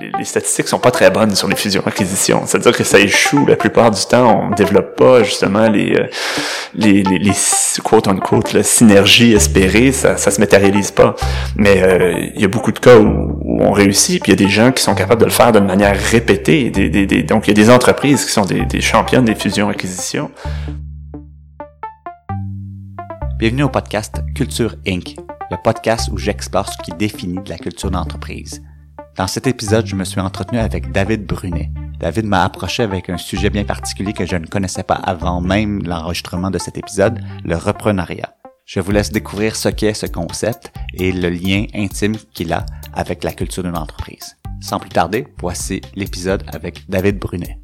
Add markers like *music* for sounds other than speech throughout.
Les, les, statistiques sont pas très bonnes sur les fusions-acquisitions. C'est-à-dire que ça échoue la plupart du temps. On développe pas justement les euh, les, les, les quote unquote la synergie espérée. Ça, ça se matérialise pas. Mais euh, il y a beaucoup de cas où, on réussit. Puis il y a des gens qui sont capables de le faire d'une manière répétée. Donc il y a des entreprises qui sont des, des des fusions-acquisitions. Bienvenue au podcast Culture Inc., le podcast où j'explore ce qui définit de la culture d'entreprise. Dans cet épisode, je me suis entretenu avec David Brunet. David m'a approché avec un sujet bien particulier que je ne connaissais pas avant même l'enregistrement de cet épisode, le reprenariat. Je vous laisse découvrir ce qu'est ce concept et le lien intime qu'il a avec la culture d'une entreprise. Sans plus tarder, voici l'épisode avec David Brunet.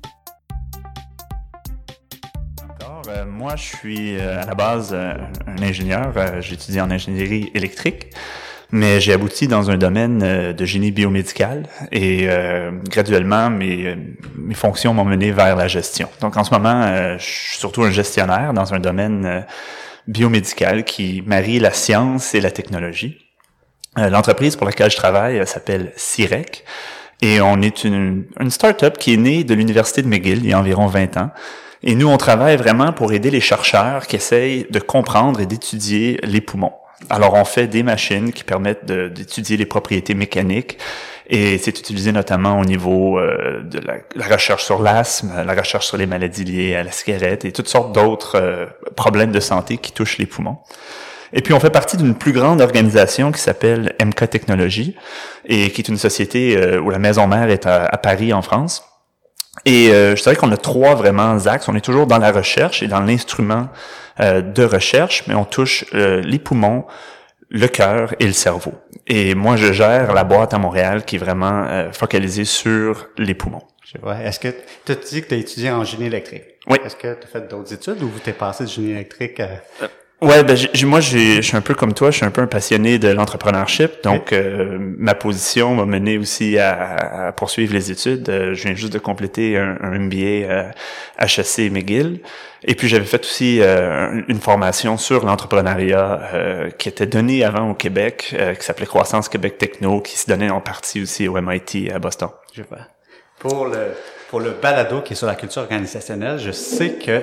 Euh, moi, je suis euh, à la base euh, un ingénieur. J'étudie en ingénierie électrique mais j'ai abouti dans un domaine euh, de génie biomédical et euh, graduellement mes, mes fonctions m'ont mené vers la gestion. Donc en ce moment, euh, je suis surtout un gestionnaire dans un domaine biomédical qui marie la science et la technologie. L'entreprise pour laquelle je travaille s'appelle CIREC et on est une, une start-up qui est née de l'Université de McGill il y a environ 20 ans. Et nous, on travaille vraiment pour aider les chercheurs qui essayent de comprendre et d'étudier les poumons. Alors, on fait des machines qui permettent d'étudier les propriétés mécaniques et c'est utilisé notamment au niveau euh, de la, recherche sur l'asthme, la recherche sur les maladies liées à la cigarette et toutes sortes d'autres euh, problèmes de santé qui touchent les poumons. Et puis on fait partie d'une plus grande organisation qui s'appelle MK Technologies et qui est une société euh, où la maison mère est à, Paris en France. Et je dirais qu'on a trois vraiment axes. On est toujours dans la recherche et dans l'instrument euh, de recherche, mais on touche euh, les poumons, le cœur et le cerveau. Et moi, je gère la boîte à Montréal qui est vraiment euh, focalisée sur les poumons. Est-ce que tu as dit que tu as étudié en génie électrique? Oui. Est-ce que tu as fait d'autres études ou tu es passé de génie électrique à... Ouais, ben moi je suis un peu comme toi, je suis un peu un passionné de l'entrepreneurship, donc euh, ma position m'a mené aussi à, poursuivre les études. Euh, je viens juste de compléter un, MBA à HEC McGill, et puis j'avais fait aussi euh, une formation sur l'entrepreneuriat qui était donnée avant au Québec, qui s'appelait Croissance Québec Techno, qui se donnait en partie aussi au MIT à Boston. Je vois. Pour le pour le balado qui est sur la culture organisationnelle, je sais que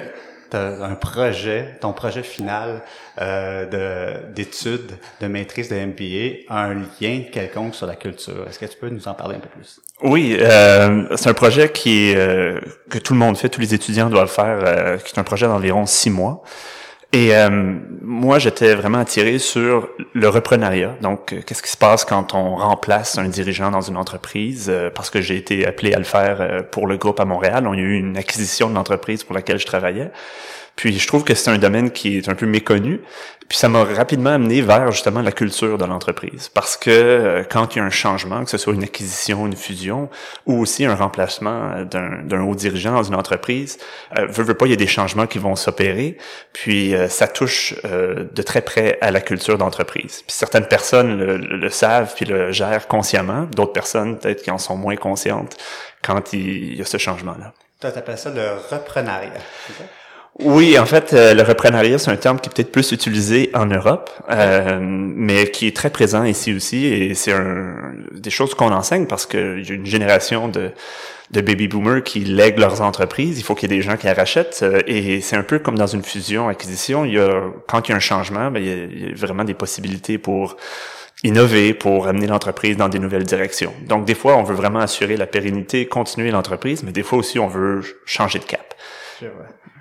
un projet, ton projet final euh, de d'études, de maîtrise de MBA a un lien quelconque sur la culture. Est-ce que tu peux nous en parler un peu plus? Oui, euh, c'est un projet qui euh, que tout le monde fait, tous les étudiants doivent faire, euh, qui est un projet d'environ six mois. Et euh, moi, j'étais vraiment attiré sur le reprenariat. Donc, qu'est-ce qui se passe quand on remplace un dirigeant dans une entreprise? parce que j'ai été appelé à le faire pour le groupe à Montréal. On a eu une acquisition de l'entreprise pour laquelle je travaillais. Puis je trouve que c'est un domaine qui est un peu méconnu. Puis ça m'a rapidement amené vers justement la culture de l'entreprise. Parce que euh, quand il y a un changement, que ce soit une acquisition, une fusion, ou aussi un remplacement euh, d'un haut dirigeant dans une entreprise, euh, veut, veut pas, il y a des changements qui vont s'opérer. Puis euh, ça touche de très près à la culture d'entreprise. Puis certaines personnes le, le, savent puis le gèrent consciemment. D'autres personnes peut-être qui en sont moins conscientes quand il, y a ce changement-là. Toi, t'appelles ça le reprenariat? Oui, en fait, euh, le reprenariat, c'est un terme qui est peut-être plus utilisé en Europe, euh, mais qui est très présent ici aussi, et c'est des choses qu'on enseigne parce qu'il y une génération de, baby boomers qui lèguent leurs entreprises. Il faut qu'il y ait des gens qui la rachètent, euh, et c'est un peu comme dans une fusion-acquisition. Il y a, quand il y a un changement, ben, il, y a, vraiment des possibilités pour innover, pour amener l'entreprise dans des nouvelles directions. Donc, des fois, on veut vraiment assurer la pérennité, continuer l'entreprise, mais des fois aussi, on veut changer de cap.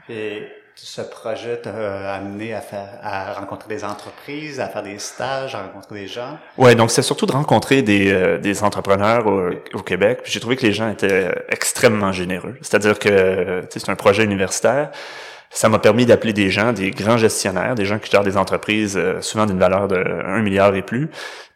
Et ce projet t'a amené à faire, à rencontrer des entreprises, à faire des stages, à rencontrer des gens? Ouais, donc c'est surtout de rencontrer des, euh, des entrepreneurs au, Québec. J'ai trouvé que les gens étaient extrêmement généreux. C'est-à-dire que c'est un projet universitaire. Ça m'a permis d'appeler des gens, des grands gestionnaires, des gens qui gèrent des entreprises euh, souvent d'une valeur de 1 milliard et plus,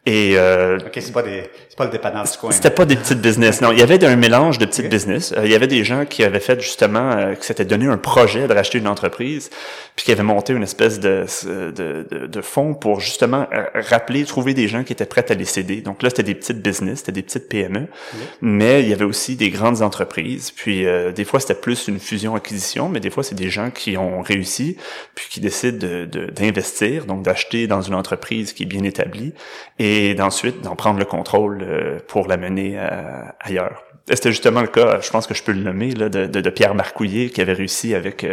et euh, ok, c'est pas des, c'est pas le dépanneur du coin. C'était pas des petites business. Non, il y avait un mélange de petites business. Euh, il y avait des gens qui avaient fait justement, euh, qui s'étaient donné un projet de racheter une entreprise, puis qui avaient monté une espèce de de, de, de fonds pour justement euh, rappeler, trouver des gens qui étaient prêts à les céder. Donc là, c'était des petites business, c'était des petites PME, mais il y avait aussi des grandes entreprises. Puis des fois, c'était plus une fusion-acquisition, mais des fois, c'est des gens qui ont réussi, puis qui décident de d'investir, donc d'acheter dans une entreprise qui est bien établie et et d'ensuite d'en prendre le contrôle pour la mener ailleurs. C'était justement le cas, je pense que je peux le nommer, là, de, de, de Pierre Marcouillet qui avait réussi avec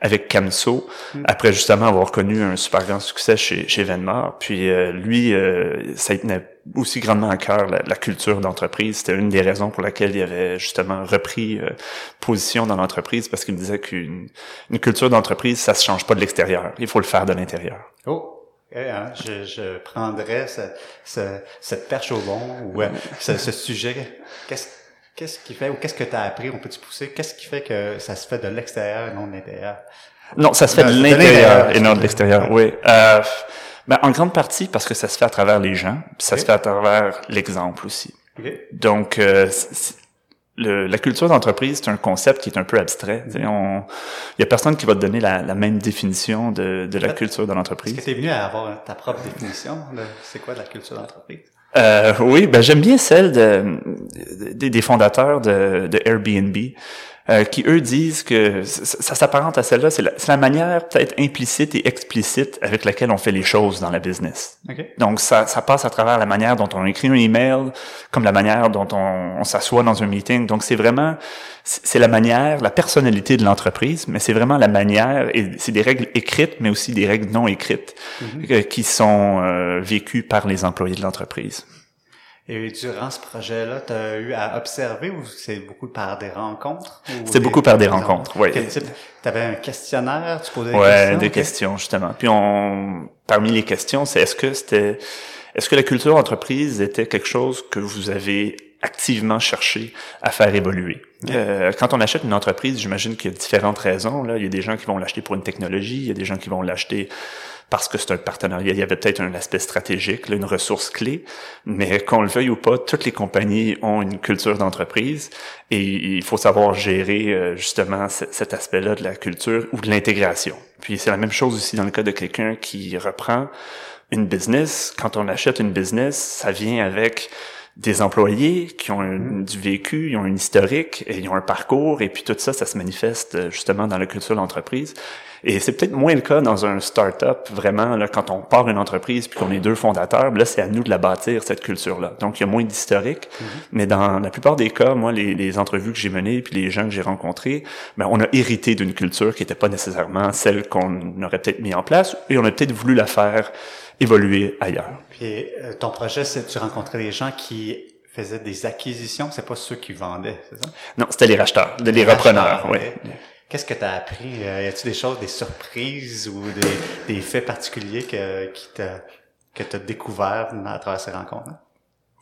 avec Camso, mm. après justement avoir connu un super grand succès chez, chez Venmar. Puis euh, lui, euh, ça tenait aussi grandement à cœur la, culture d'entreprise. C'était une des raisons pour laquelle il avait justement repris euh, position dans l'entreprise, parce qu'il me disait qu'une une culture d'entreprise, ça se change pas de l'extérieur. Il faut le faire de l'intérieur. Oh! Hein, je, je prendrais ce, ce, cette perche au vent ou ce, ce sujet. Qu'est-ce Qu'est-ce qui fait, ou qu'est-ce que tu as appris, on peut-tu pousser, qu'est-ce qui fait que ça se fait de l'extérieur et non de l'intérieur? Non, ça se fait de l'intérieur et non de l'extérieur, oui. Euh, ben, en grande partie parce que ça se fait à travers les gens, ça se fait à travers l'exemple aussi. Donc, euh, le, la culture d'entreprise, c'est un concept qui est un peu abstrait. Il mm-hmm. y a personne qui va te donner la, la même définition de, de la culture de l'entreprise. Est-ce que tu es venu à avoir ta propre définition? C'est quoi la culture d'entreprise? Euh, oui, ben j'aime bien celle de, des fondateurs de, de Airbnb. Euh, qui eux disent que ça, s'apparente à celle-là, c'est la, manière peut-être implicite et explicite avec laquelle on fait les choses dans la business. Donc ça, ça passe à travers la manière dont on écrit un email, comme la manière dont on, on s'assoit dans un meeting. Donc c'est vraiment, c'est la manière, la personnalité de l'entreprise, mais c'est vraiment la manière, et c'est des règles écrites, mais aussi des règles non écrites, mm-hmm. euh, qui sont euh, vécues par les employés de l'entreprise. Et durant ce projet-là, tu as eu à observer ou c'est beaucoup par des rencontres? C'est beaucoup par des rencontres, oui. Tu avais un questionnaire, tu posais des ouais, questions? des questions, justement. Puis on, parmi les questions, c'est est-ce que c'était, est-ce que la culture entreprise était quelque chose que vous avez activement cherché à faire évoluer. Euh, quand on achète une entreprise, j'imagine qu'il y a différentes raisons. Là. Il y a des gens qui vont l'acheter pour une technologie, il y a des gens qui vont l'acheter parce que c'est un partenariat. Il y avait peut-être un aspect stratégique, une ressource clé, mais qu'on le veuille ou pas, toutes les compagnies ont une culture d'entreprise et il faut savoir gérer euh, justement cet aspect-là de la culture ou de l'intégration. Puis c'est la même chose aussi dans le cas de quelqu'un qui reprend une business. Quand on achète une business, ça vient avec des employés qui ont mm-hmm. du vécu, ils ont une historique, et ils ont un parcours, et puis tout ça, ça se manifeste euh, justement dans la culture de l'entreprise. Et c'est peut-être moins le cas dans un start-up, vraiment, là, quand on part une entreprise puis qu'on est deux fondateurs, là, c'est à nous de la bâtir, cette culture-là. Donc, il y a moins d'historique. Mm-hmm. Mais dans la plupart des cas, moi, les, les entrevues que j'ai menées puis les gens que j'ai rencontrés, ben, on a hérité d'une culture qui n'était pas nécessairement celle qu'on aurait peut-être mis en place et on a peut-être voulu la faire évoluer ailleurs. Puis euh, ton projet, c'est tu rencontrais des gens qui faisaient des acquisitions, c'est pas ceux qui vendaient, c'est ça? Non, c'était les racheteurs, les, repreneurs, oui. Qu'est-ce que tu as appris? Euh, y a-t-il des choses, des surprises ou des, des faits particuliers que, qui t'a, que tu as découvert à travers ces rencontres?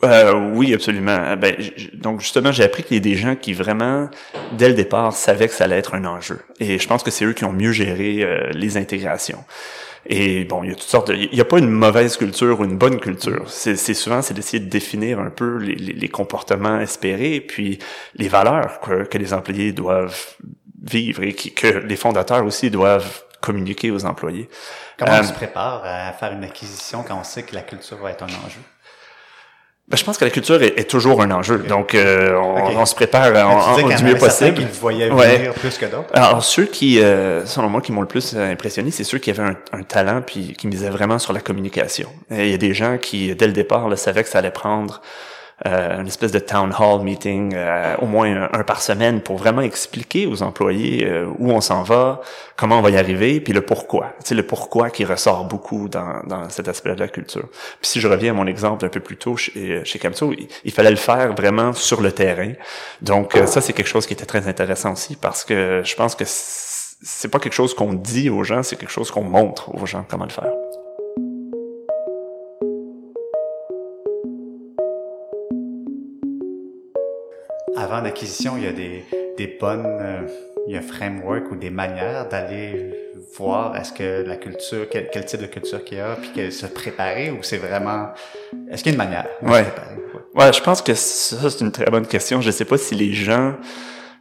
Euh, oui, absolument. Ben, donc justement, j'ai appris qu'il y a des gens qui vraiment, dès le départ, savaient que ça allait être un enjeu. Et je pense que c'est eux qui ont mieux géré les intégrations. Et bon, il y a toutes sortes de, il n'y a pas une mauvaise culture ou une bonne culture. C'est, souvent, c'est d'essayer de définir un peu les, les, comportements espérés, puis les valeurs que, que les employés doivent vivre et que les fondateurs aussi doivent communiquer aux employés. Comment on euh, se prépare à faire une acquisition quand on sait que la culture va être un enjeu? Ben, je pense que la culture est, toujours un enjeu. Donc, euh, on, se prépare en, du mieux possible. Qu'ils voyaient venir plus que d'autres. Alors, ceux qui, euh, selon moi, qui m'ont le plus impressionné, c'est ceux qui avaient un, un, talent puis qui misaient vraiment sur la communication. Et il y a des gens qui, dès le départ, là, savaient que ça allait prendre euh, une espèce de town hall meeting euh, au moins un, par semaine pour vraiment expliquer aux employés euh, où on s'en va, comment on va y arriver, puis le pourquoi. C'est le pourquoi qui ressort beaucoup dans, dans cet aspect de la culture. Puis si je reviens à mon exemple un peu plus tôt chez, chez Camso, il, fallait le faire vraiment sur le terrain. Donc ça, c'est quelque chose qui était très intéressant aussi parce que je pense que c'est pas quelque chose qu'on dit aux gens, c'est quelque chose qu'on montre aux gens comment le faire. Avant l'acquisition, il y a des, des bonnes, euh, il y a un framework ou des manières d'aller voir est-ce que la culture, quel, quel type de culture qu'il y a, puis que se préparer ou c'est vraiment, est-ce qu'il y a une manière ouais. ouais. je pense que ça c'est une très bonne question. Je sais pas si les gens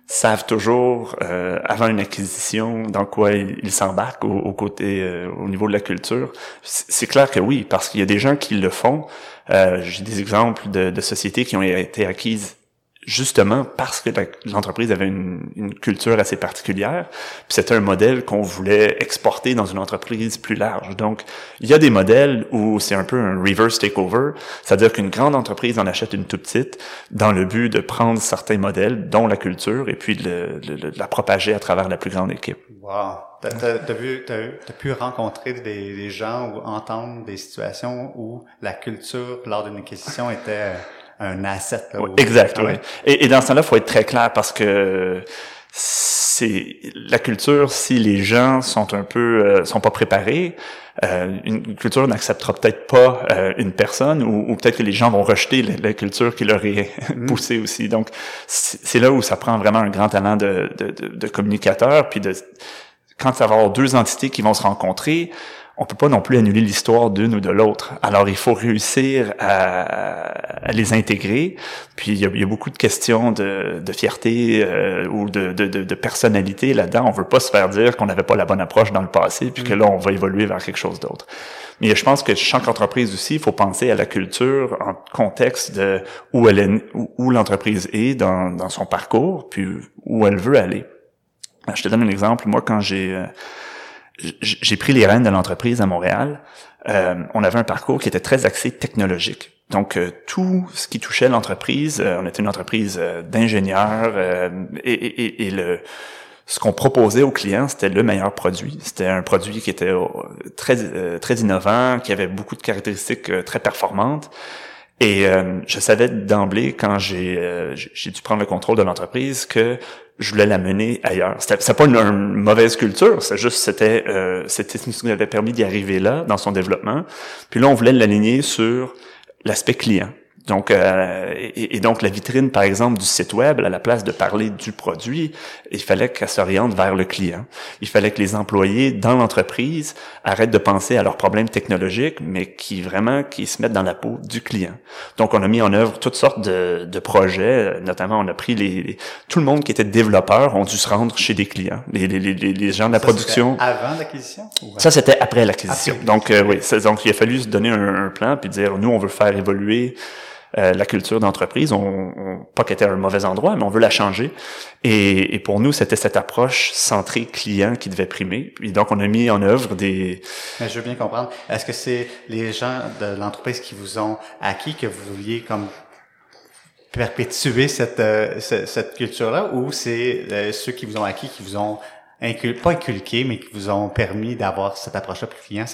savent toujours euh, avant une acquisition dans quoi ils s'embarquent au, au, côté euh, au niveau de la culture. C'est clair que oui, parce qu'il y a des gens qui le font. Euh, J'ai des exemples de, de sociétés qui ont été acquises justement parce que l'entreprise avait une, une, culture assez particulière. Puis c'était un modèle qu'on voulait exporter dans une entreprise plus large. Donc, il y a des modèles où c'est un peu un reverse takeover, c'est-à-dire qu'une grande entreprise en achète une toute petite dans le but de prendre certains modèles, dont la culture, et puis de, la propager à travers la plus grande équipe. Wow! T'as as, pu rencontrer des, des gens ou entendre des situations où la culture lors d'une acquisition était un asset. Là, exact, oui. Et, et, dans ce temps-là, faut être très clair parce que c'est la culture, si les gens sont un peu euh, sont pas préparés, euh, une culture n'acceptera peut-être pas euh, une personne ou, ou peut-être que les gens vont rejeter la, culture qui leur est mm. poussée aussi. Donc c'est là où ça prend vraiment un grand talent de, de, de, de communicateur, puis de quand ça va avoir deux entités qui vont se rencontrer, on peut pas non plus annuler l'histoire d'une ou de l'autre. Alors, il faut réussir à, les intégrer. Puis, il y, a, beaucoup de questions de, fierté euh, ou de, de, personnalité là-dedans. On veut pas se faire dire qu'on n'avait pas la bonne approche dans le passé, puis que mm. là, on va évoluer vers quelque chose d'autre. Mais je pense que chaque entreprise aussi, il faut penser à la culture en contexte de où elle est, où, l'entreprise est dans, dans son parcours, puis où elle veut aller. Je te donne un exemple. Moi, quand j'ai euh, j'ai pris les rênes de l'entreprise à Montréal. Euh, on avait un parcours qui était très axé technologique. Donc euh, tout ce qui touchait l'entreprise, euh, on était une entreprise d'ingénieurs et, et, le ce qu'on proposait aux clients, c'était le meilleur produit. C'était un produit qui était très très innovant, qui avait beaucoup de caractéristiques très performantes. Et je savais d'emblée quand j'ai j'ai dû prendre le contrôle de l'entreprise que je voulais la mener ailleurs. C'était pas une, mauvaise culture, c'est juste c'était euh, c'était ce qui nous avait permis d'y arriver là dans son développement. Puis là, on voulait l'aligner sur l'aspect client. Donc, euh, et, donc la vitrine, par exemple, du site web, à la place de parler du produit, il fallait qu'elle s'oriente vers le client. Il fallait que les employés dans l'entreprise arrêtent de penser à leurs problèmes technologiques, mais qui vraiment qui se mettent dans la peau du client. Donc, on a mis en œuvre toutes sortes de, de projets. Notamment, on a pris les, tout le monde qui était développeur ont dû se rendre chez des clients. Les, les, les, les gens de la production. Avant l'acquisition? Ça, c'était après l'acquisition. Donc, euh, oui, donc il a fallu se donner un, un plan puis dire nous, on veut faire évoluer euh, la culture d'entreprise. On, on, pas qu'elle était un mauvais endroit, mais on veut la changer. Et, et pour nous, c'était cette approche centrée client qui devait primer. Et donc, on a mis en œuvre des... Mais je veux bien comprendre. Est-ce que c'est les gens de l'entreprise qui vous ont acquis que vous vouliez comme perpétuer cette, euh, cette, culture-là ou c'est euh, ceux qui vous ont acquis qui vous ont pas inculqué, mais qui vous ont permis d'avoir cette approche-là pour client.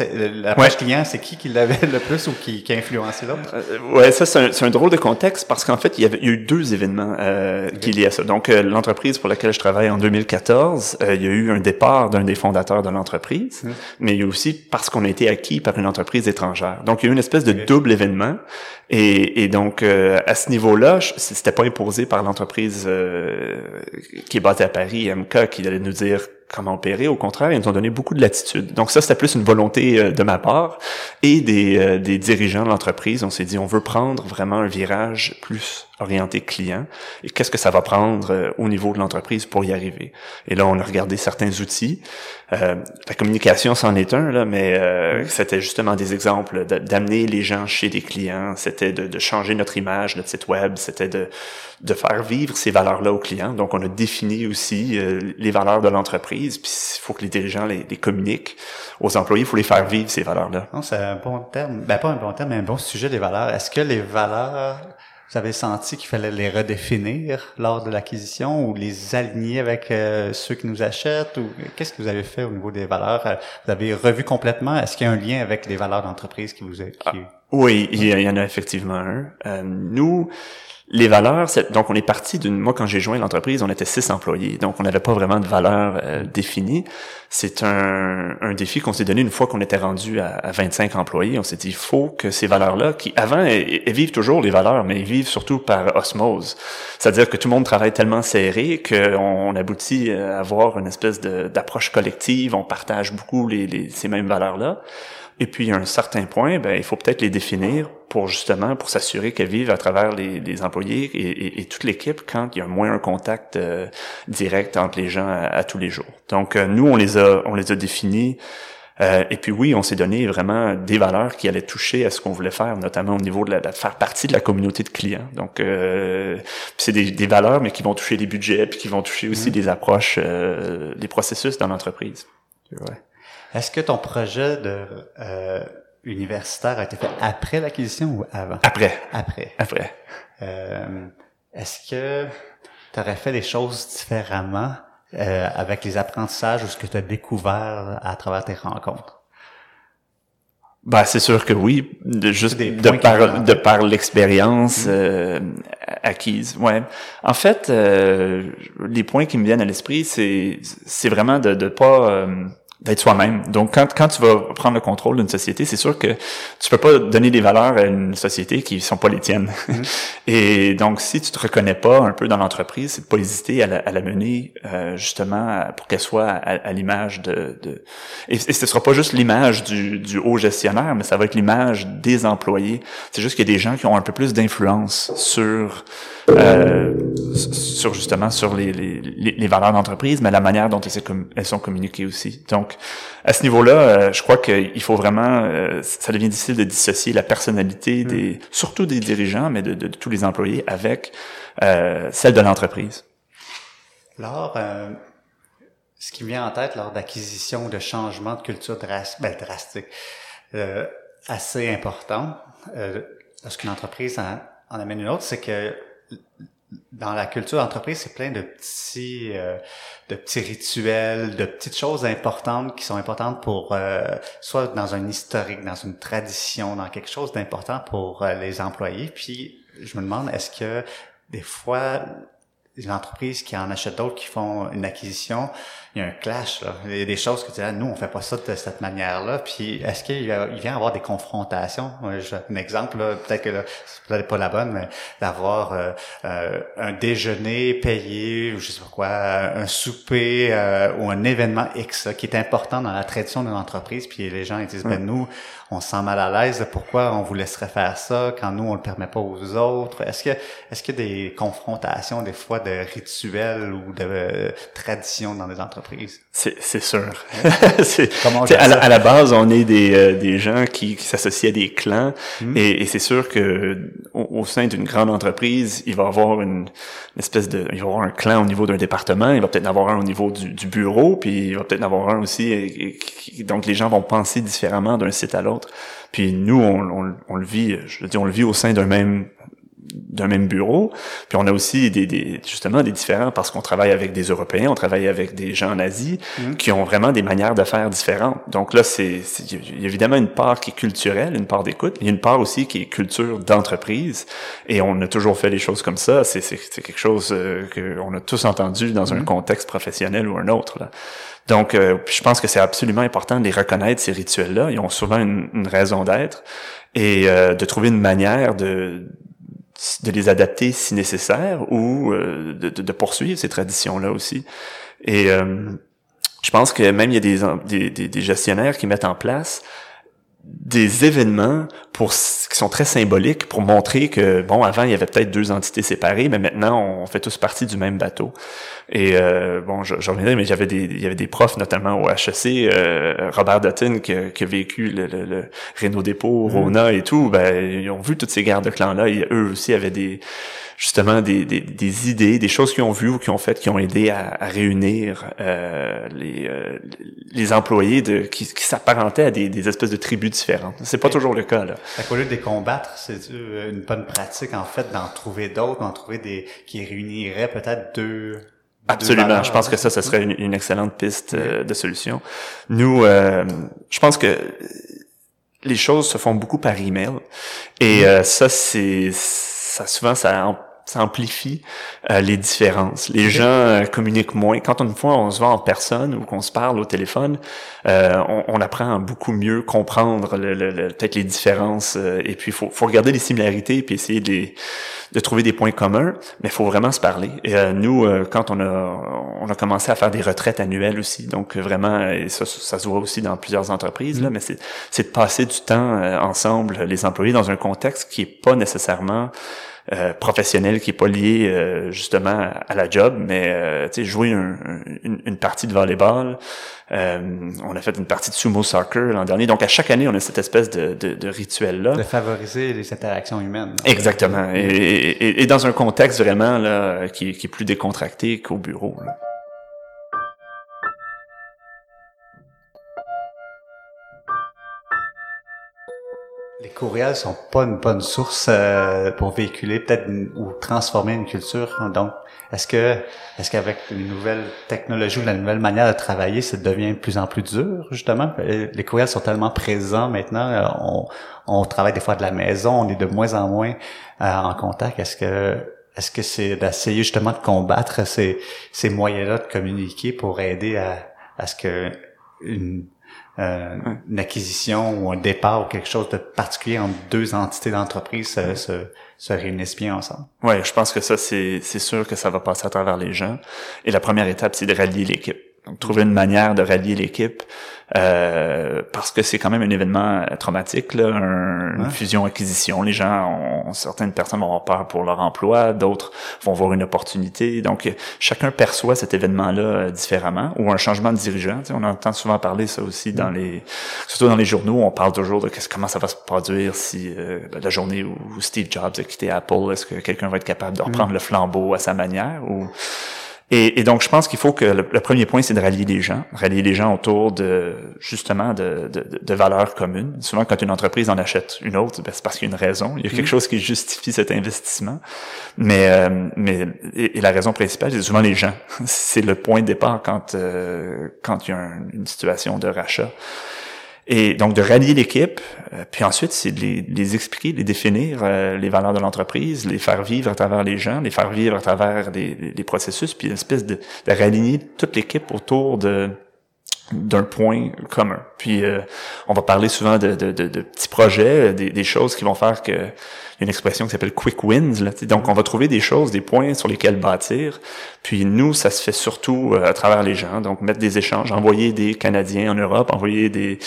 L'approche client, c'est qui qui l'avait *laughs* le plus ou qui, qui a influencé l'autre? Euh, ouais, ça, c'est un, un, drôle de contexte parce qu'en fait, il y, avait, il y a eu deux événements euh, qui liés à ça. Donc, euh, l'entreprise pour laquelle je travaille en 2014, euh, il y a eu un départ d'un des fondateurs de l'entreprise, hum. mais il y a aussi parce qu'on a été acquis par une entreprise étrangère. Donc, il y a eu une espèce de double événement. Et, et donc, à ce niveau-là, c'était pas imposé par l'entreprise qui est basée à Paris, MK, qui allait nous dire comment opérer. Au contraire, ils nous ont donné beaucoup de latitude. Donc ça, c'était plus une volonté euh, de ma part et des, euh, des dirigeants de l'entreprise. On s'est dit, on veut prendre vraiment un virage plus orienté client et qu'est-ce que ça va prendre euh, au niveau de l'entreprise pour y arriver. Et là, on a regardé certains outils. Euh, la communication, c'en est un, là, mais euh, c'était justement des exemples d'amener les gens chez des clients, c'était de, de, changer notre image, notre site web, c'était de, de faire vivre ces valeurs-là aux clients. Donc, on a défini aussi les valeurs de l'entreprise, puis il faut que les dirigeants les, les communiquent aux employés, il faut les faire vivre, ces valeurs-là. c'est un bon terme. Ben, pas un bon terme, mais un bon sujet des valeurs. Est-ce que les valeurs vous avez senti qu'il fallait les redéfinir lors de l'acquisition ou les aligner avec euh, ceux qui nous achètent ou qu'est-ce que vous avez fait au niveau des valeurs? Euh, Vous avez revu complètement? Est-ce qu'il y a un lien avec les valeurs d'entreprise qui vous ah, Oui, il y, en a effectivement un. Euh, nous, les valeurs, donc on est parti d'une. Moi, quand j'ai joint l'entreprise, on était six employés, donc on n'avait pas vraiment de valeurs euh, définies. C'est un, un, défi qu'on s'est donné une fois qu'on était rendu à, à, 25 employés. On s'est dit, il faut que ces valeurs-là, qui avant elles, vivent toujours les valeurs, mais elles vivent surtout par osmose. C'est-à-dire que tout le monde travaille tellement serré qu'on aboutit à avoir une espèce d'approche collective. On partage beaucoup les, les, ces mêmes valeurs-là. Et puis, à un certain point, ben, il faut peut-être les définir pour justement, pour s'assurer qu'elles vivent à travers les, les employés et, et, et toute l'équipe quand il y a moins un contact euh, direct entre les gens à, tous les jours. Donc, euh, nous, on les a, on les a définis Euh, et puis oui, on s'est donné vraiment des valeurs qui allaient toucher à ce qu'on voulait faire, notamment au niveau de, la, de faire partie de la communauté de clients. Donc, euh, c'est des, des, valeurs, mais qui vont toucher les budgets, puis qui vont toucher aussi mm-hmm. des approches, euh, des processus dans l'entreprise. Ouais. Est-ce que ton projet de euh, universitaire a été fait après l'acquisition ou avant? Après. Après. Après. Euh, Est-ce que tu aurais fait les choses différemment euh, avec les apprentissages ou ce que tu as découvert à travers tes rencontres? Ben, c'est sûr que oui, de, juste de par, de par l'expérience mm-hmm. euh, acquise. Ouais. En fait, euh, les points qui me viennent à l'esprit, c'est c'est vraiment de ne pas euh, d'être soi-même. Donc, quand, quand tu vas prendre le contrôle d'une société, c'est sûr que tu peux pas donner des valeurs à une société qui sont pas les tiennes. Mm-hmm. *laughs* Et donc, si tu te reconnais pas un peu dans l'entreprise, c'est de pas hésiter à la, à la mener euh, justement pour qu'elle soit à, l'image de, de... Et, et, ce sera pas juste l'image du, du haut gestionnaire, mais ça va être l'image des employés. C'est juste qu'il y a des gens qui ont un peu plus d'influence sur euh, sur justement sur les, les, les valeurs d'entreprise, mais la manière dont elles, sont communiquées aussi. Donc, à ce niveau-là, euh, je crois qu'il faut vraiment, euh, ça devient difficile de dissocier la personnalité mm. des, surtout des dirigeants, mais de, de, tous les employés avec euh, celle de l'entreprise. Alors, ce qui me vient en tête lors d'acquisition de changements de culture drastique, ben, assez important, lorsqu'une entreprise en, en amène une autre, c'est que dans la culture d'entreprise, c'est plein de petits, euh, de petits rituels, de petites choses importantes qui sont importantes pour, euh, soit dans un historique, dans une tradition, dans quelque chose d'important pour euh, les employés. Puis, je me demande, est-ce que des fois, les entreprises qui en achètent d'autres, qui font une acquisition, il y a un clash. Là. Il y a des choses que tu dis, ah, nous, on fait pas ça de cette manière-là. Puis, est-ce qu'il il vient avoir des confrontations? Un exemple, peut-être que c'est peut-être pas la bonne, mais d'avoir euh, euh, un déjeuner payé, ou je sais pas quoi, un souper euh, ou un événement X qui est important dans la tradition d'une entreprise. Puis les gens ils disent, ben nous, on se sent mal à l'aise. Pourquoi on vous laisserait faire ça quand nous, on le permet pas aux autres? Est-ce que est-ce qu'il y a des confrontations des fois de rituels ou de traditions dans des entreprises? C'est sûr. *laughs* à, la, à, la, base, on est des, euh, des gens qui, qui s'associent à des clans hmm. et, et c'est sûr que au, sein d'une grande entreprise, il va avoir une, espèce de, il va avoir un clan au niveau d'un département, il va peut-être en avoir un au niveau du, du, bureau, puis il va peut-être en avoir un aussi. Et, donc les gens vont penser différemment d'un site à l'autre. Puis nous, on, on, on, le vit, je veux dire, on le vit au sein d'un même d'un même bureau. Puis on a aussi des, des justement des différents parce qu'on travaille avec des Européens, on travaille avec des gens en Asie mmh. qui ont vraiment des manières de faire différentes. Donc là, c'est il y a évidemment une part qui est culturelle, une part d'écoute, il y a une part aussi qui est culture d'entreprise. Et on a toujours fait les choses comme ça. C'est quelque chose euh, qu'on a tous entendu dans un mmh. contexte professionnel ou un autre. Là. Donc, euh, je pense que c'est absolument important de les reconnaître, ces rituels-là. Ils ont souvent une, une raison d'être et euh, de trouver une manière de de les adapter si nécessaire ou euh, de, de, poursuivre ces traditions-là aussi. Et euh, je pense que même il y a des, des, des gestionnaires qui mettent en place des événements pour qui sont très symboliques pour montrer que bon avant il y avait peut-être deux entités séparées mais maintenant on fait tous partie du même bateau et euh, bon je, je reviendrai mais j'avais des il y avait des profs notamment au HEC euh, Robert Dutton qui, qui, a vécu le, le, le Renault Dépôt. Rona et tout ben ils ont vu toutes ces guerres de clans là et eux aussi avaient des justement des, des, des, idées, des choses qu'ils ont vues ou qu'ils ont faites, qui ont aidé à, à réunir euh, les, euh, les employés de, qui, qui s'apparentaient à des, des espèces de tribus différentes. C'est pas toujours le cas là. Au lieu de les combattre, c'est une bonne pratique en fait d'en trouver d'autres, d'en trouver des qui réuniraient peut-être deux Absolument. Je pense que ça, ce serait une, une excellente piste euh, de solution. Nous, euh, je pense que les choses se font beaucoup par email et mm. ça, c'est ça souvent ça ça amplifie euh, les différences. Les gens euh, communiquent moins. Quand une fois on se voit en personne ou qu'on se parle au téléphone, euh, on, on, apprend à beaucoup mieux comprendre le, le, peut-être les différences. et puis il faut, faut regarder les similarités puis essayer de, de trouver des points communs. Mais il faut vraiment se parler. Et nous, quand on a on a commencé à faire des retraites annuelles aussi, donc vraiment, et ça, ça se voit aussi dans plusieurs entreprises là, mais c'est c'est de passer du temps ensemble les employés dans un contexte qui est pas nécessairement euh, professionnel qui est pas lié euh, justement à la job, mais euh, tu sais jouer une, une, partie de volleyball. on a fait une partie de sumo soccer l'an dernier. Donc à chaque année, on a cette espèce de, de, de rituel là. De favoriser les interactions humaines. Exactement. Et, et, et, dans un contexte vraiment là qui, qui est plus décontracté qu'au bureau. Là. Les courriels sont pas une bonne source euh, pour véhiculer peut-être ou transformer une culture. Donc, est-ce que est-ce qu'avec les nouvelles technologies ou la nouvelle manière de travailler, ça devient de plus en plus dur justement? Euh, Les courriels sont tellement présents maintenant. Euh, on, on travaille des fois de la maison, on est de moins en moins en contact. Est-ce que est-ce que c'est d'essayer justement de combattre ces ces moyens-là de communiquer pour aider à à ce que une euh, une acquisition ou un départ ou quelque chose de particulier entre deux entités d'entreprise se, se, se, réunissent bien ensemble? Ouais, je pense que ça, c'est, c'est sûr que ça va passer à travers les gens. Et la première étape, c'est de rallier l'équipe. Donc, trouver une manière de rallier l'équipe, euh, parce que c'est quand même un événement traumatique, là, une fusion-acquisition. Les gens ont, certaines personnes vont avoir peur pour leur emploi, d'autres vont voir une opportunité. Donc, chacun perçoit cet événement-là euh, différemment, ou un changement de dirigeant. Tu sais, on entend souvent parler ça aussi dans les, surtout dans les journaux, on parle toujours de comment ça va se produire si euh, la journée où Steve Jobs a quitté Apple, est-ce que quelqu'un va être capable de reprendre le flambeau à sa manière ou et, et, donc, je pense qu'il faut que le, premier point, c'est de rallier les gens, rallier les gens autour de justement de, de, de valeurs communes. Souvent, quand une entreprise en achète une autre, ben, c'est parce qu'il y a une raison. Il y a quelque mm. chose qui justifie cet investissement. Mais, euh, mais et, la raison principale, c'est souvent les gens. *laughs* C'est le point de départ quand euh, quand il y a une situation de rachat. Et donc de rallier l'équipe, euh, puis ensuite c'est de les, les, expliquer, de les définir euh, les valeurs de l'entreprise, les faire vivre à travers les gens, les faire vivre à travers des processus, puis une espèce de, de toute l'équipe autour de d'un point commun. Puis euh, on va parler souvent de, de, de, de petits projets, des, des, choses qui vont faire que y a une expression qui s'appelle quick wins. Là, donc on va trouver des choses, des points sur lesquels bâtir. Puis nous, ça se fait surtout euh, à travers les gens. Donc mettre des échanges, envoyer des Canadiens en Europe, envoyer des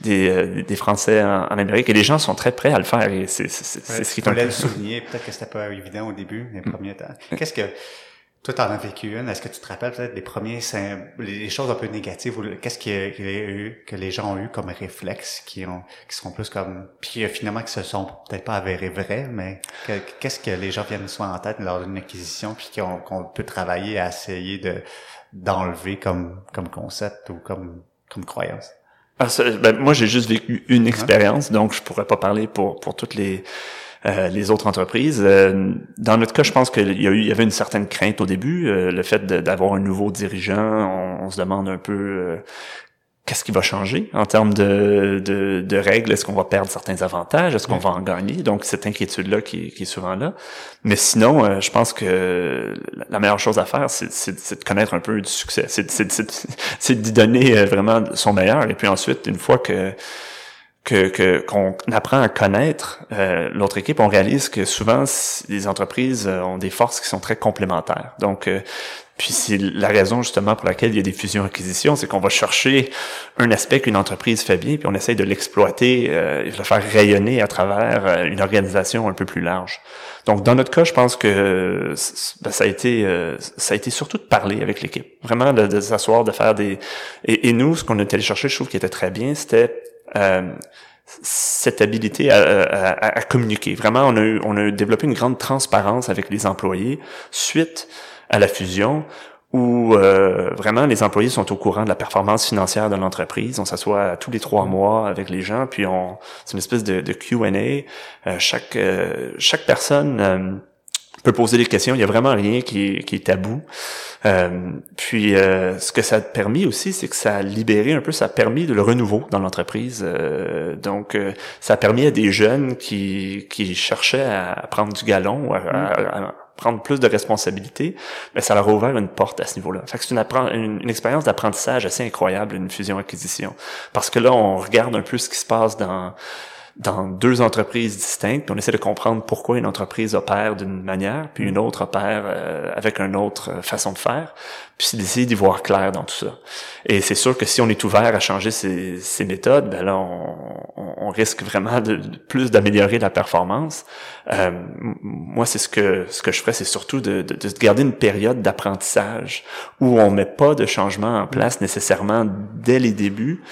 des, euh, des, Français en, Amérique. Et les gens sont très prêts à le faire. Et c'est c'est ce qui est peu... souligner. Peut-être que c'était pas évident au début, les premiers temps. Qu'est-ce que toi, t'en as vécu une. Est-ce que tu te rappelles peut-être des premiers, les choses un peu négatives ou qu'est-ce qu'il y a eu, que les gens ont eu comme réflexe, qui ont, qui sont plus comme, puis euh, finalement qui se sont peut-être pas avérés vrais, mais qu'est-ce que les gens viennent soit en tête lors d'une acquisition, puis qu'on peut travailler à essayer de d'enlever comme comme concept ou comme comme croyance? Ah, ben, moi, j'ai juste vécu une expérience, donc je pourrais pas parler pour pour toutes les euh, les autres entreprises. Euh, dans notre cas, je pense qu'il y a eu, il y avait une certaine crainte au début, euh, le fait d'avoir un nouveau dirigeant. On, se demande un peu qu'est-ce qui va changer en termes de, de, de règles? Est-ce qu'on va perdre certains avantages? Est-ce qu'on va en gagner? Donc cette inquiétude-là qui, qui, est souvent là. Mais sinon, je pense que la meilleure chose à faire, c'est de connaître un peu du succès. C'est d'y donner vraiment son meilleur. Et puis ensuite, une fois que que qu'on apprend à connaître euh, l'autre équipe, on réalise que souvent les entreprises euh, ont des forces qui sont très complémentaires. Donc euh, puis c'est la raison justement pour laquelle il y a des fusions-acquisitions, c'est qu'on va chercher un aspect qu'une entreprise fait bien, puis on essaye de l'exploiter, euh, de le faire rayonner à travers une organisation un peu plus large. Donc dans notre cas, je pense que ben, ça a été ça a été surtout de parler avec l'équipe, vraiment de, s'asseoir, de faire des et, et nous, ce qu'on allé chercher, je trouve qui était très bien, c'était euh, cette habilité à, communiquer. Vraiment, on a, on a développé une grande transparence avec les employés suite à la fusion où euh, vraiment les employés sont au courant de la performance financière de l'entreprise. On s'assoit tous les trois mois avec les gens, puis on c'est une espèce de, de Q&A. Euh, chaque chaque personne peut poser des questions. Il y a vraiment rien qui est, qui est tabou. Euh, puis, euh, ce que ça a permis aussi, c'est que ça a libéré un peu, ça a permis de le renouveau dans l'entreprise. Euh, donc, ça a permis à des jeunes qui, qui cherchaient à prendre du galon, à, prendre plus de responsabilités, mais ça leur a ouvert une porte à ce niveau-là. Fait que c'est une, une, expérience d'apprentissage assez incroyable, une fusion-acquisition. Parce que là, on regarde un peu ce qui se passe dans dans deux entreprises distinctes, puis on essaie de comprendre pourquoi une entreprise opère d'une manière, puis une autre opère euh, avec une autre euh, façon de faire, puis d'essayer d'y voir clair dans tout ça. Et c'est sûr que si on est ouvert à changer ces, ces méthodes, ben là, on, on, risque vraiment de, plus d'améliorer la performance. Euh, moi, c'est ce que ce que je ferais, c'est surtout de, de, de garder une période d'apprentissage où on met pas de changement en place nécessairement dès les débuts,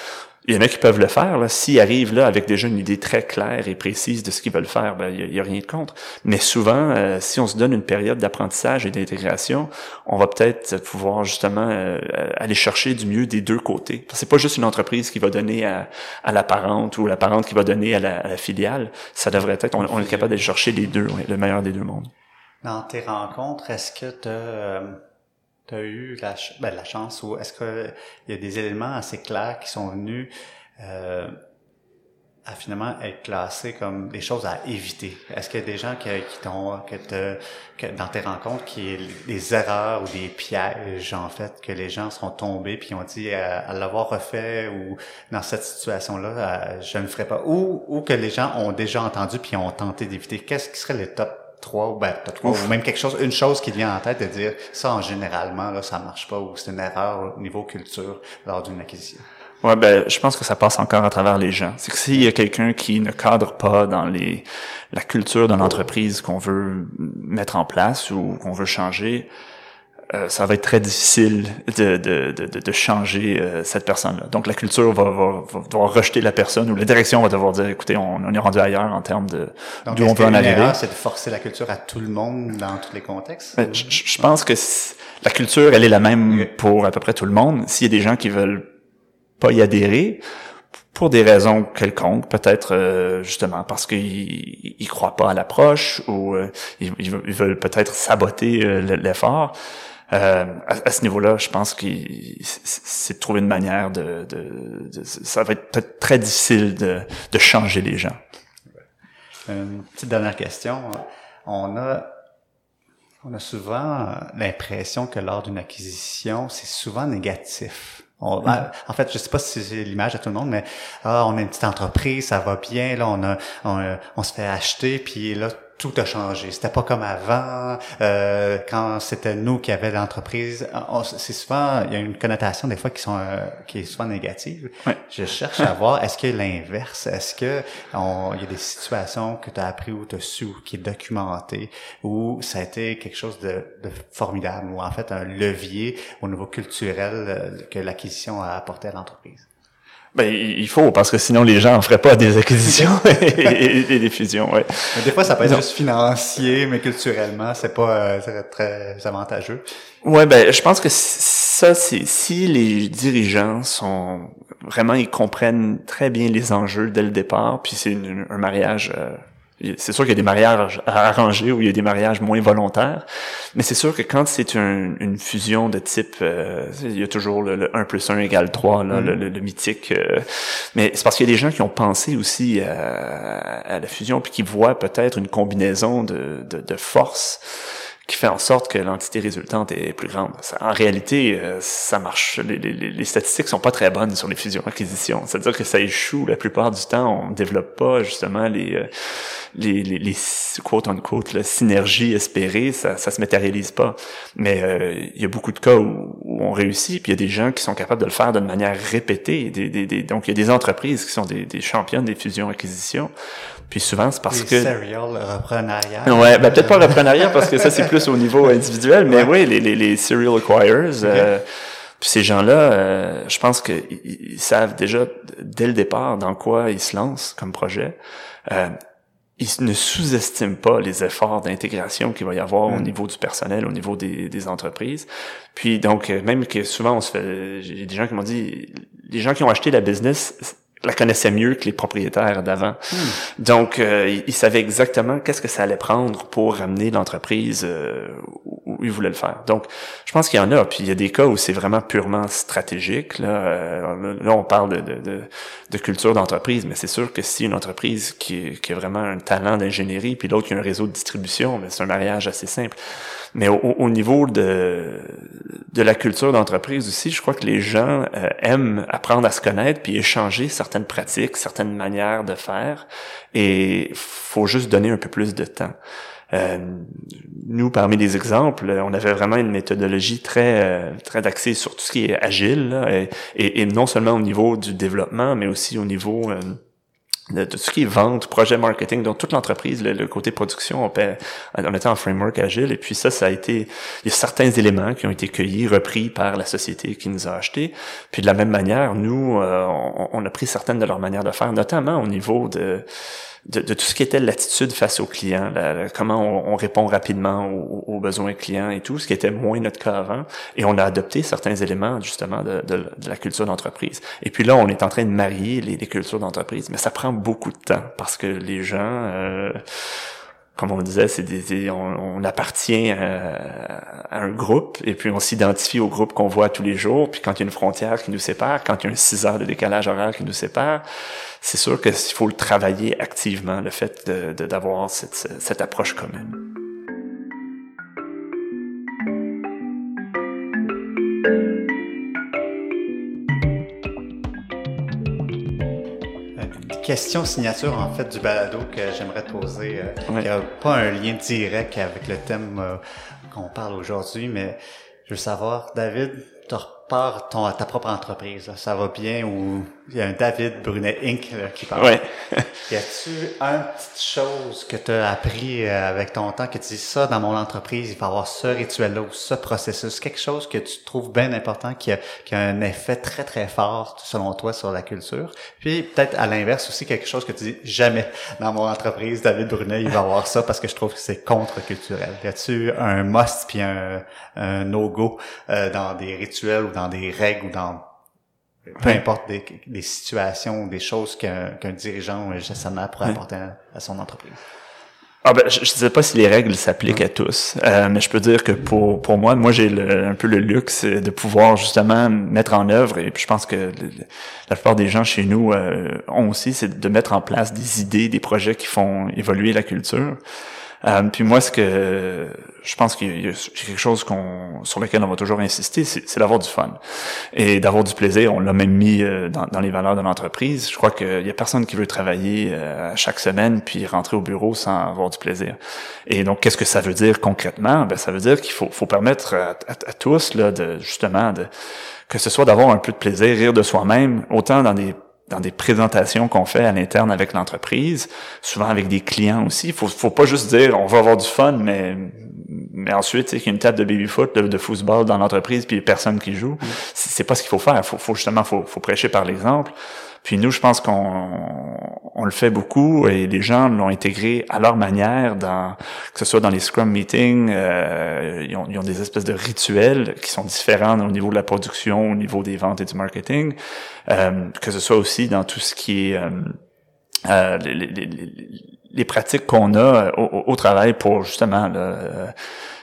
il y en a qui peuvent le faire. S'ils arrivent là avec déjà une idée très claire et précise de ce qu'ils veulent faire, ben, il n'y a, rien de contre. Mais souvent, euh, si on se donne une période d'apprentissage et d'intégration, on va peut-être pouvoir justement euh, aller chercher du mieux des deux côtés. C'est pas juste une entreprise qui va donner à, à la parente ou la parente qui va donner à la, filiale. Ça devrait être, on, est capable d'aller chercher les deux, le meilleur des deux mondes. Dans tes rencontres, est-ce que tu tu as eu la, ben, la chance ou est-ce qu'il y a des éléments assez clairs qui sont venus euh, à finalement être classés comme des choses à éviter? Est-ce qu'il y a des gens qui, t'ont, que, dans tes rencontres, qui des erreurs ou des pièges, en fait, que les gens sont tombés puis ont dit à, l'avoir refait ou dans cette situation-là, je ne ferai pas? Ou, ou que les gens ont déjà entendu puis ont tenté d'éviter? Qu'est-ce qui serait le top trois, ben, trois, ou même quelque chose, une chose qui vient en tête de dire ça en généralement là, ça marche pas ou c'est une erreur au niveau culture lors d'une acquisition. Ouais, ben, je pense que ça passe encore à travers les gens. C'est que s'il y a quelqu'un qui ne cadre pas dans les, la culture de l'entreprise qu'on veut mettre en place ou qu'on veut changer, euh, ça va être très difficile de, de, de, de changer euh, cette personne-là. Donc la culture va, va, va, devoir rejeter la personne ou la direction va devoir dire écoutez, on, on est rendu ailleurs en termes de d'où on peut en arriver. C'est de forcer la culture à tout le monde dans tous les contextes? Ben, je, je, pense que la culture, elle est la même pour à peu près tout le monde. S'il y a des gens qui veulent pas y adhérer, pour des raisons quelconques, peut-être euh, justement parce qu'ils ils croient pas à l'approche ou ils, ils, veulent peut-être saboter l'effort. Euh, à, ce niveau-là, je pense que c'est de trouver une manière de, de, ça va être peut-être très difficile de, de changer les gens. Une petite dernière question. On a on a souvent l'impression que lors d'une acquisition, c'est souvent négatif. On, mm-hmm. En fait, je sais pas si c'est l'image à tout le monde, mais ah, on a une petite entreprise, ça va bien, là, on a, on, on se fait acheter, puis là, tout a changé. C'était pas comme avant, euh, quand c'était nous qui avions l'entreprise. C'est souvent, il y a une connotation des fois qui sont euh, qui est souvent négative. Je cherche à voir, est-ce que l'inverse, est-ce que il y a des situations que tu as appris ou tu as su, qui est documenté, ou ça a été quelque chose de, de formidable, ou en fait un levier au niveau culturel euh, que l'acquisition a apporté à l'entreprise? Ben, il faut, parce que sinon les gens en feraient pas des acquisitions *laughs* et, des fusions, ouais. des fois, ça peut être juste financier, mais culturellement, c'est pas euh, très avantageux. Ouais, ben, je pense que ça, c'est si les dirigeants sont vraiment, ils comprennent très bien les enjeux dès le départ, puis c'est un mariage euh, c'est sûr qu'il y a des mariages arrangés ou il y a des mariages moins volontaires, mais c'est sûr que quand c'est une fusion de type, euh, il y a toujours le, 1 plus 1 égale 3, là, mm. le, mythique. Euh, mais c'est parce qu'il y a des gens qui ont pensé aussi à, la fusion, puis qui voient peut-être une combinaison de, de, de forces qui fait en sorte que l'entité résultante est plus grande. en réalité, euh, ça marche. Les, les, les, statistiques sont pas très bonnes sur les fusions-acquisitions. C'est-à-dire que ça échoue la plupart du temps. On développe pas justement les euh, les, les, les quote unquote la synergie espérée. Ça, ça se matérialise pas. Mais euh, il y a beaucoup de cas où, on réussit. Puis il y a des gens qui sont capables de le faire d'une manière répétée. Des, des, des, donc il y a des entreprises qui sont des, des championnes des fusions-acquisitions. Puis souvent, c'est parce que... serial reprenariat. Ouais, ben peut-être pas reprenariat parce que ça, c'est *laughs* plus au niveau individuel, mais oui, les, les, les serial acquirers. Euh, puis ces gens-là, euh, je pense qu'ils savent déjà dès le départ dans quoi ils se lancent comme projet. Euh, ils ne sous-estiment pas les efforts d'intégration qu'il va y avoir au mm. niveau du personnel, au niveau des, des entreprises. Puis donc, euh, même que souvent on se fait, j'ai des gens qui m'ont dit, les gens qui ont acheté la business la connaissait mieux que les propriétaires d'avant. Hmm. Donc, euh, il, savait exactement qu'est-ce que ça allait prendre pour ramener l'entreprise euh, où il voulait le faire. Donc, je pense qu'il y en a. Puis, il y a des cas où c'est vraiment purement stratégique. Là, euh, là on parle de, de, de, culture d'entreprise, mais c'est sûr que si une entreprise qui, qui a vraiment un talent d'ingénierie, puis l'autre qui a un réseau de distribution, c'est un mariage assez simple. Mais au, au, niveau de, de la culture d'entreprise aussi, je crois que les gens aiment apprendre à se connaître puis échanger certains certaines pratiques, certaines manières de faire, et faut juste donner un peu plus de temps. Euh, nous, parmi les exemples, on avait vraiment une méthodologie très euh, très axée sur tout ce qui est agile, et, et, non seulement au niveau du développement, mais aussi au niveau euh, de tout ce qui est vente, projet marketing, donc toute l'entreprise, le, côté production, on, on était en framework agile, et puis ça, ça a été, il y a certains éléments qui ont été cueillis, repris par la société qui nous a achetés, puis de la même manière, nous, on, on, a pris certaines de leurs manières de faire, notamment au niveau de de, tout ce qui était l'attitude face aux clients, comment on, répond rapidement aux, besoins clients et tout, ce qui était moins notre cas avant. Et on a adopté certains éléments justement de, la culture d'entreprise. Et puis là, on est en train de marier les, cultures d'entreprise, mais ça prend beaucoup de temps parce que les gens euh, comme on disait, c'est des, on, appartient à, un groupe et puis on s'identifie au groupe qu'on voit tous les jours. Puis quand il y a une frontière qui nous sépare, quand il y a un 6 heures de décalage horaire qui nous sépare, c'est sûr qu'il faut le travailler activement, le fait d'avoir de, cette, cette approche commune. Question signature en fait du balado que j'aimerais te poser. Euh, il n'y a pas un lien direct avec le thème euh, qu'on parle aujourd'hui, mais je veux savoir, David, tu repars ton, ta propre entreprise. Ça va bien ou il y a un David Brunet Inc. qui parle. Ouais. *laughs* y a-tu une petite chose que tu as appris euh, avec ton temps, que tu dis ça dans mon entreprise, il faut avoir ce rituel-là ou ce processus, quelque chose que tu trouves bien important, qui a, qui a un effet très très fort selon toi sur la culture. Puis peut-être à l'inverse aussi quelque chose que tu dis jamais dans mon entreprise, David Brunet, il va avoir ça parce que je trouve que c'est contre-culturel. Y a-tu un must puis un, un no-go euh, dans des rituels ou dans des règles ou dans peu importe des, des situations des choses qu'un qu'un dirigeant ou un gestionnaire pourrait apporter à, son entreprise. Ah ben, je ne sais pas si les règles s'appliquent à tous, euh, mais je peux dire que pour pour moi, moi j'ai un peu le luxe de pouvoir justement mettre en œuvre, et puis je pense que la plupart des gens chez nous euh, ont aussi, c'est de mettre en place des idées, des projets qui font évoluer la culture. Euh, puis moi, ce que je pense qu'il y, a quelque chose qu'on sur lequel on va toujours insister, c'est d'avoir du fun et d'avoir du plaisir. On l'a même mis euh, dans, dans, les valeurs de l'entreprise. Je crois qu'il y a personne qui veut travailler euh, chaque semaine puis rentrer au bureau sans avoir du plaisir. Et donc, qu'est-ce que ça veut dire concrètement? Ben, ça veut dire qu'il faut, faut permettre à, à, tous là, de justement de que ce soit d'avoir un peu de plaisir, rire de soi-même, autant dans des dans des présentations qu'on fait à l'interne avec l'entreprise, souvent avec des clients aussi. Il faut, faut pas juste dire on va avoir du fun, mais mais ensuite, qu'il y a une table de baby-foot, de, football dans l'entreprise, puis personne qui joue. Mm. C'est pas ce qu'il faut faire. Faut, faut justement, faut, faut prêcher par l'exemple. Puis nous, je pense qu'on on le fait beaucoup et les gens l'ont intégré à leur manière, dans, que ce soit dans les Scrum meetings, euh, ils, ont, ils, ont, des espèces de rituels qui sont différents au niveau de la production, au niveau des ventes et du marketing, euh, que ce soit aussi dans tout ce qui est euh, euh les, les, les, les, pratiques qu'on a au, au, travail pour justement le,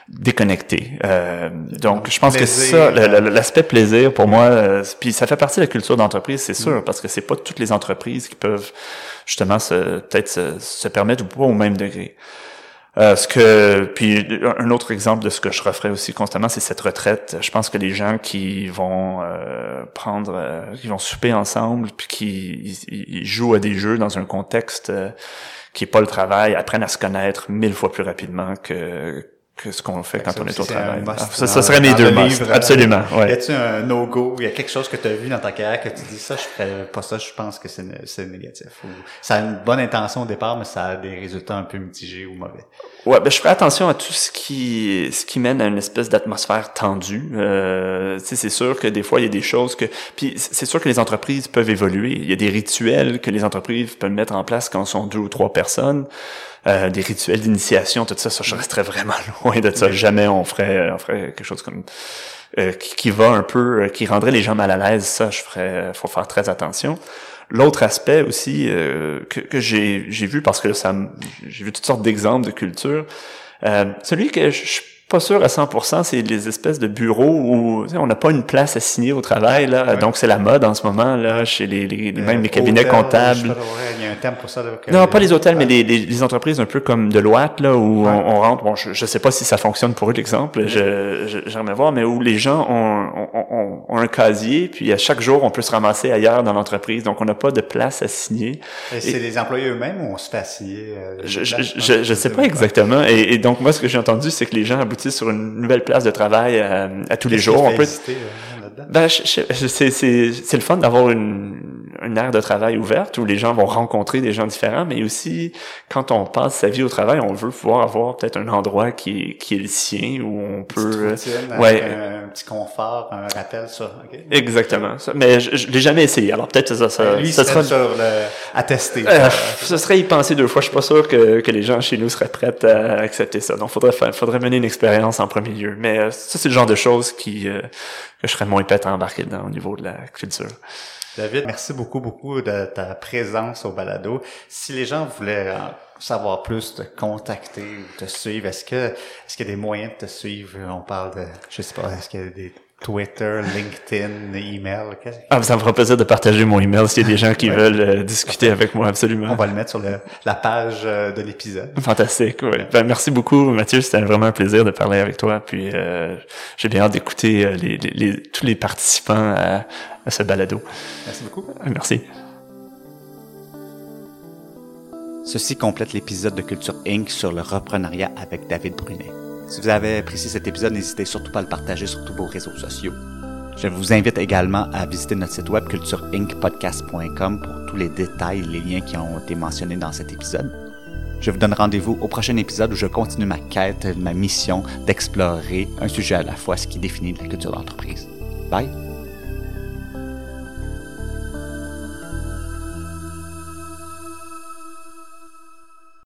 déconnecté. Euh, donc, je pense que ça, l'aspect plaisir pour moi, euh, puis ça fait partie de la culture d'entreprise, c'est sûr, mm. parce que c'est pas toutes les entreprises qui peuvent justement se peut-être se, se, permettre ou pas au même degré. Euh, ce que puis un autre exemple de ce que je referais aussi constamment, c'est cette retraite. Je pense que les gens qui vont euh, prendre, euh, qui vont souper ensemble, puis qui ils, jouent à des jeux dans un contexte qui est pas le travail, apprennent à se connaître mille fois plus rapidement que que ce qu'on fait quand on est au travail. Ah, ça, ça, serait mes deux livres. Absolument. Ouais. Y a-tu un no-go? Y a quelque chose que tu as vu dans ta carrière que tu dis ça, je ferais pas ça, je pense que c'est négatif. Ou ça a une bonne intention au départ, mais ça a des résultats un peu mitigés ou mauvais. Ouais, ben je ferais attention à tout ce qui ce qui mène à une espèce d'atmosphère tendue. Euh, c'est sûr que des fois il y a des choses que puis c'est sûr que les entreprises peuvent évoluer. Il y a des rituels que les entreprises peuvent mettre en place quand sont deux ou trois personnes. Euh, des rituels d'initiation, tout ça, ça, je resterais vraiment *laughs* loin de ça. Jamais on ferait, on ferait quelque chose comme euh, qui, qui, va un peu, euh, qui rendrait les gens mal à l'aise. Ça, je ferais, faut faire très attention. L'autre aspect aussi que, que j'ai, j'ai vu parce que ça, j'ai vu toutes sortes d'exemples de culture. celui que je pas sûr à 100%, c'est les espèces de bureaux où on n'a pas une place assignée au travail. Là. Donc, c'est la mode en ce moment, là, chez les, les, même les cabinets comptables. il y a un thème pour ça. non, pas les hôtels, mais les, les, entreprises un peu comme Deloitte, là, où on, rentre. Bon, je ne sais pas si ça fonctionne pour eux, l'exemple. Je, j'aimerais voir, mais où les gens ont, ont, ont, un casier, puis à chaque jour, on peut se ramasser ailleurs dans l'entreprise. Donc, on n'a pas de place assignée. Et c'est les employés eux-mêmes ou on se fait assigner? Euh, je, je, je, sais pas exactement. Et, et, donc, moi, ce que j'ai entendu, c'est que les gens sur une nouvelle place de travail euh, à, tous les jours. On peut... Euh, ben, c'est le fun d'avoir une, une aire de travail ouverte où les gens vont rencontrer des gens différents, mais aussi quand on passe sa vie au travail, on veut pouvoir avoir peut-être un endroit qui, qui est le sien où on peut, euh, ouais, un, petit confort, un rappel ça. Exactement. Ça. Mais je, je l'ai jamais essayé. Alors peut-être ça, ça, ben, lui, ça sera sur le, à tester. Euh, ce serait y penser deux fois. Je suis pas sûr que, que les gens chez nous seraient prêts à accepter ça. Donc faudrait faire, faudrait mener une expérience en premier lieu. Mais euh, ça c'est le genre de choses qui euh, que je serais moins prêt à embarquer dans au niveau de la culture. David, merci beaucoup, beaucoup de ta présence au balado. Si les gens voulaient savoir plus, te contacter ou te suivre, est-ce que est-ce qu'il y a des moyens de te suivre? On parle de, je sais pas, est-ce qu'il y a des Twitter, LinkedIn, email. Ah, ça me fera plaisir de partager mon email s'il y a des gens qui veulent euh, discuter avec moi, absolument. On va le mettre sur le, la page euh, de l'épisode. Fantastique, oui. Ben, merci beaucoup, Mathieu. C'était vraiment un plaisir de parler avec toi. Puis euh, j'ai bien hâte d'écouter les, les, tous les participants à, à ce balado. Merci beaucoup. Merci. Ceci complète l'épisode de Culture Inc. sur le reprenariat avec David Brunet. Si vous avez apprécié cet épisode, n'hésitez surtout pas à le partager sur tous vos réseaux sociaux. Je vous invite également à visiter notre site web cultureincpodcast.com pour tous les détails les liens qui ont été mentionnés dans cet épisode. Je vous donne rendez-vous au prochain épisode où je continue ma quête, ma mission d'explorer un sujet à la fois, ce qui définit la culture d'entreprise. Bye!